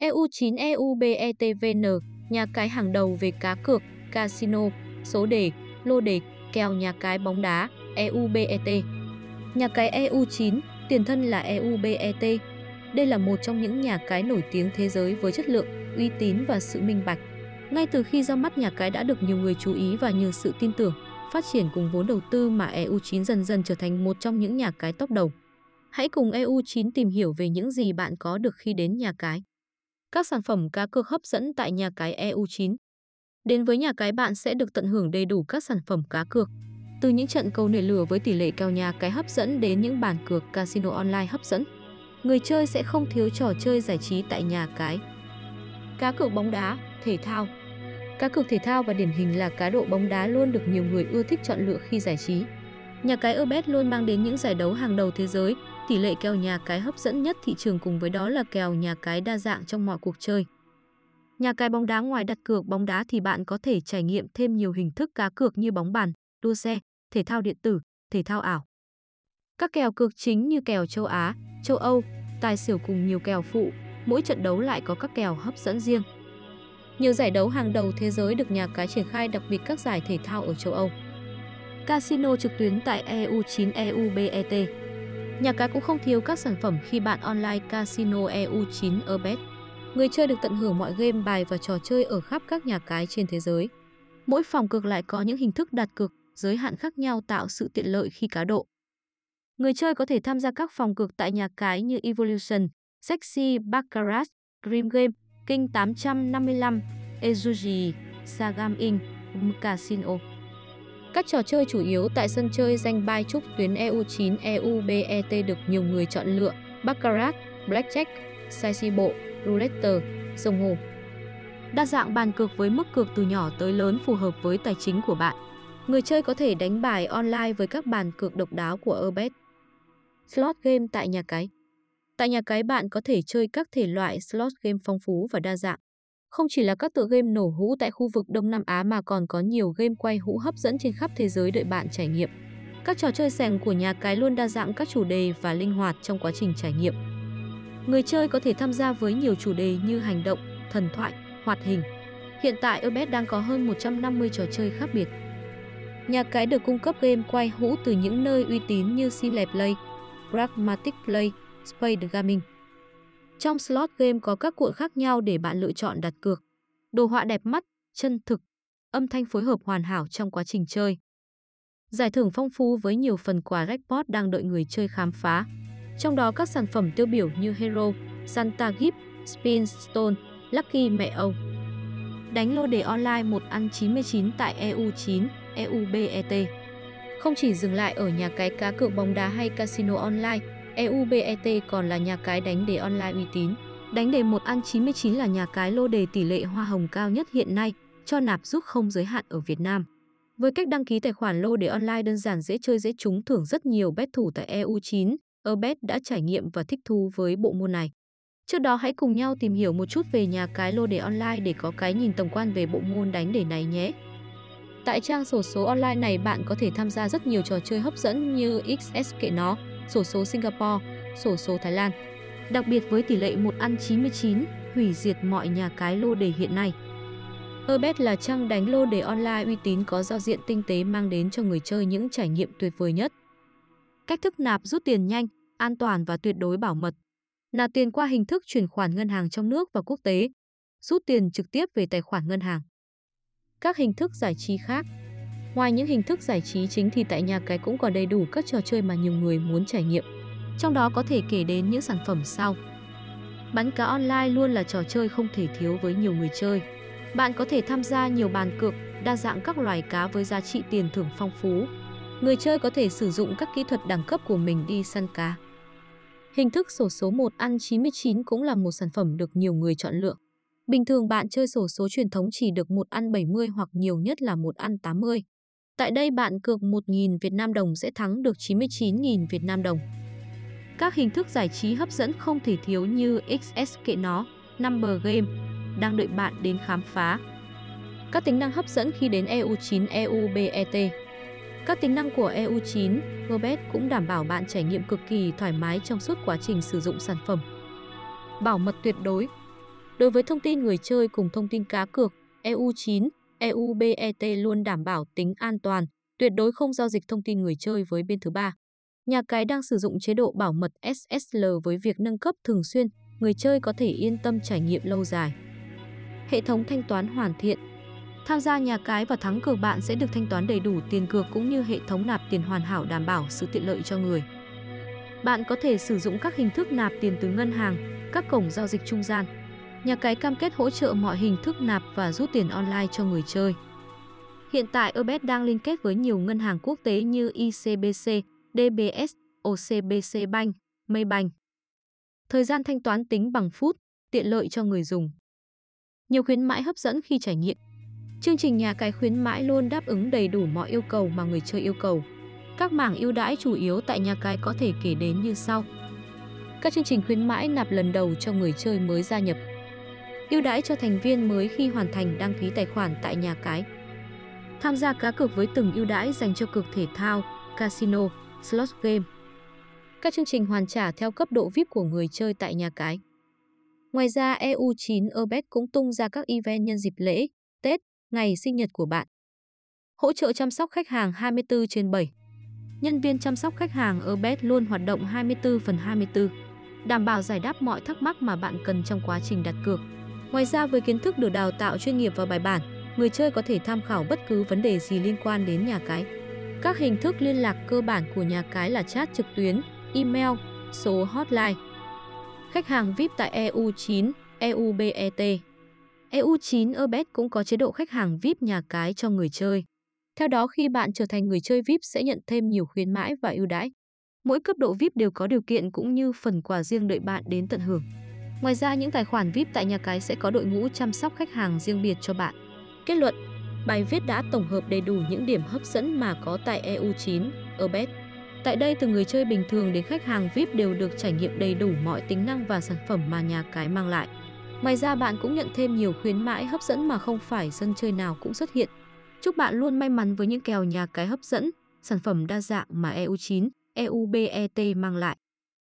EU9 EUBETVN, nhà cái hàng đầu về cá cược, casino, số đề, lô đề, kèo nhà cái bóng đá, EUBET. Nhà cái EU9, tiền thân là EUBET. Đây là một trong những nhà cái nổi tiếng thế giới với chất lượng, uy tín và sự minh bạch. Ngay từ khi ra mắt nhà cái đã được nhiều người chú ý và nhờ sự tin tưởng, phát triển cùng vốn đầu tư mà EU9 dần dần trở thành một trong những nhà cái top đầu. Hãy cùng EU9 tìm hiểu về những gì bạn có được khi đến nhà cái. Các sản phẩm cá cược hấp dẫn tại nhà cái EU9. Đến với nhà cái bạn sẽ được tận hưởng đầy đủ các sản phẩm cá cược. Từ những trận cầu nảy lửa với tỷ lệ cao nhà cái hấp dẫn đến những bàn cược casino online hấp dẫn. Người chơi sẽ không thiếu trò chơi giải trí tại nhà cái. Cá cược bóng đá, thể thao. Cá cược thể thao và điển hình là cá độ bóng đá luôn được nhiều người ưa thích chọn lựa khi giải trí. Nhà cái Ubet luôn mang đến những giải đấu hàng đầu thế giới, tỷ lệ kèo nhà cái hấp dẫn nhất thị trường cùng với đó là kèo nhà cái đa dạng trong mọi cuộc chơi. Nhà cái bóng đá ngoài đặt cược bóng đá thì bạn có thể trải nghiệm thêm nhiều hình thức cá cược như bóng bàn, đua xe, thể thao điện tử, thể thao ảo. Các kèo cược chính như kèo châu Á, châu Âu, tài xỉu cùng nhiều kèo phụ, mỗi trận đấu lại có các kèo hấp dẫn riêng. Nhiều giải đấu hàng đầu thế giới được nhà cái triển khai đặc biệt các giải thể thao ở châu Âu. Casino trực tuyến tại EU9 EUBET. Nhà cái cũng không thiếu các sản phẩm khi bạn online Casino EU9 Urbet. Người chơi được tận hưởng mọi game bài và trò chơi ở khắp các nhà cái trên thế giới. Mỗi phòng cược lại có những hình thức đặt cược, giới hạn khác nhau tạo sự tiện lợi khi cá độ. Người chơi có thể tham gia các phòng cược tại nhà cái như Evolution, Sexy Baccarat, Dream Game, King 855, Ezuji, Sagam Inc, Casino. Các trò chơi chủ yếu tại sân chơi danh bai trúc tuyến EU9 EUBET được nhiều người chọn lựa Baccarat, Blackjack, sai bộ, roulette, sông hồ. Đa dạng bàn cược với mức cược từ nhỏ tới lớn phù hợp với tài chính của bạn. Người chơi có thể đánh bài online với các bàn cược độc đáo của Ubet. Slot game tại nhà cái Tại nhà cái bạn có thể chơi các thể loại slot game phong phú và đa dạng. Không chỉ là các tựa game nổ hũ tại khu vực Đông Nam Á mà còn có nhiều game quay hũ hấp dẫn trên khắp thế giới đợi bạn trải nghiệm. Các trò chơi sèn của nhà cái luôn đa dạng các chủ đề và linh hoạt trong quá trình trải nghiệm. Người chơi có thể tham gia với nhiều chủ đề như hành động, thần thoại, hoạt hình. Hiện tại Ubet đang có hơn 150 trò chơi khác biệt. Nhà cái được cung cấp game quay hũ từ những nơi uy tín như Cine Play, Pragmatic Play, Spade Gaming. Trong slot game có các cuộn khác nhau để bạn lựa chọn đặt cược. Đồ họa đẹp mắt, chân thực, âm thanh phối hợp hoàn hảo trong quá trình chơi. Giải thưởng phong phú với nhiều phần quà jackpot đang đợi người chơi khám phá. Trong đó các sản phẩm tiêu biểu như Hero, Santa Gift, Spin Stone, Lucky Mẹ Âu. Đánh lô đề online một ăn 99 tại EU9, EUBET. Không chỉ dừng lại ở nhà cái cá cược bóng đá hay casino online, EUBET còn là nhà cái đánh đề online uy tín. Đánh đề 1 ăn 99 là nhà cái lô đề tỷ lệ hoa hồng cao nhất hiện nay, cho nạp giúp không giới hạn ở Việt Nam. Với cách đăng ký tài khoản lô đề online đơn giản dễ chơi dễ trúng thưởng rất nhiều bet thủ tại EU9, Erbet đã trải nghiệm và thích thú với bộ môn này. Trước đó hãy cùng nhau tìm hiểu một chút về nhà cái lô đề online để có cái nhìn tổng quan về bộ môn đánh đề này nhé. Tại trang sổ số online này bạn có thể tham gia rất nhiều trò chơi hấp dẫn như XS kệ nó, sổ số Singapore, sổ số Thái Lan. Đặc biệt với tỷ lệ 1 ăn 99, hủy diệt mọi nhà cái lô đề hiện nay. Herbet là trang đánh lô đề online uy tín có giao diện tinh tế mang đến cho người chơi những trải nghiệm tuyệt vời nhất. Cách thức nạp rút tiền nhanh, an toàn và tuyệt đối bảo mật. Nạp tiền qua hình thức chuyển khoản ngân hàng trong nước và quốc tế. Rút tiền trực tiếp về tài khoản ngân hàng. Các hình thức giải trí khác Ngoài những hình thức giải trí chính thì tại nhà cái cũng còn đầy đủ các trò chơi mà nhiều người muốn trải nghiệm. Trong đó có thể kể đến những sản phẩm sau. Bắn cá online luôn là trò chơi không thể thiếu với nhiều người chơi. Bạn có thể tham gia nhiều bàn cược, đa dạng các loài cá với giá trị tiền thưởng phong phú. Người chơi có thể sử dụng các kỹ thuật đẳng cấp của mình đi săn cá. Hình thức sổ số 1 ăn 99 cũng là một sản phẩm được nhiều người chọn lựa. Bình thường bạn chơi sổ số truyền thống chỉ được một ăn 70 hoặc nhiều nhất là một ăn 80. Tại đây bạn cược 1.000 Việt Nam đồng sẽ thắng được 99.000 Việt Nam đồng. Các hình thức giải trí hấp dẫn không thể thiếu như XS kệ nó, Number Game đang đợi bạn đến khám phá. Các tính năng hấp dẫn khi đến EU9 EUBET Các tính năng của EU9 Gobet cũng đảm bảo bạn trải nghiệm cực kỳ thoải mái trong suốt quá trình sử dụng sản phẩm. Bảo mật tuyệt đối Đối với thông tin người chơi cùng thông tin cá cược, EU9, EUBET luôn đảm bảo tính an toàn, tuyệt đối không giao dịch thông tin người chơi với bên thứ ba. Nhà cái đang sử dụng chế độ bảo mật SSL với việc nâng cấp thường xuyên, người chơi có thể yên tâm trải nghiệm lâu dài. Hệ thống thanh toán hoàn thiện Tham gia nhà cái và thắng cược bạn sẽ được thanh toán đầy đủ tiền cược cũng như hệ thống nạp tiền hoàn hảo đảm bảo sự tiện lợi cho người. Bạn có thể sử dụng các hình thức nạp tiền từ ngân hàng, các cổng giao dịch trung gian. Nhà cái cam kết hỗ trợ mọi hình thức nạp và rút tiền online cho người chơi. Hiện tại Obet đang liên kết với nhiều ngân hàng quốc tế như ICBC, DBS, OCBC Bank, Maybank. Thời gian thanh toán tính bằng phút, tiện lợi cho người dùng. Nhiều khuyến mãi hấp dẫn khi trải nghiệm. Chương trình nhà cái khuyến mãi luôn đáp ứng đầy đủ mọi yêu cầu mà người chơi yêu cầu. Các mảng ưu đãi chủ yếu tại nhà cái có thể kể đến như sau. Các chương trình khuyến mãi nạp lần đầu cho người chơi mới gia nhập. Ưu đãi cho thành viên mới khi hoàn thành đăng ký tài khoản tại nhà cái. Tham gia cá cược với từng ưu đãi dành cho cược thể thao, casino, slot game. Các chương trình hoàn trả theo cấp độ VIP của người chơi tại nhà cái. Ngoài ra, EU9 Urbet cũng tung ra các event nhân dịp lễ, Tết, ngày sinh nhật của bạn. Hỗ trợ chăm sóc khách hàng 24 trên 7. Nhân viên chăm sóc khách hàng ở Bet luôn hoạt động 24 phần 24, đảm bảo giải đáp mọi thắc mắc mà bạn cần trong quá trình đặt cược. Ngoài ra với kiến thức được đào tạo chuyên nghiệp và bài bản, người chơi có thể tham khảo bất cứ vấn đề gì liên quan đến nhà cái. Các hình thức liên lạc cơ bản của nhà cái là chat trực tuyến, email, số hotline. Khách hàng VIP tại EU9, EUBET EU9 Urbet cũng có chế độ khách hàng VIP nhà cái cho người chơi. Theo đó khi bạn trở thành người chơi VIP sẽ nhận thêm nhiều khuyến mãi và ưu đãi. Mỗi cấp độ VIP đều có điều kiện cũng như phần quà riêng đợi bạn đến tận hưởng. Ngoài ra những tài khoản VIP tại nhà cái sẽ có đội ngũ chăm sóc khách hàng riêng biệt cho bạn. Kết luận, bài viết đã tổng hợp đầy đủ những điểm hấp dẫn mà có tại EU9 Urbet. Tại đây từ người chơi bình thường đến khách hàng VIP đều được trải nghiệm đầy đủ mọi tính năng và sản phẩm mà nhà cái mang lại. Ngoài ra bạn cũng nhận thêm nhiều khuyến mãi hấp dẫn mà không phải sân chơi nào cũng xuất hiện. Chúc bạn luôn may mắn với những kèo nhà cái hấp dẫn, sản phẩm đa dạng mà EU9, EUBET mang lại.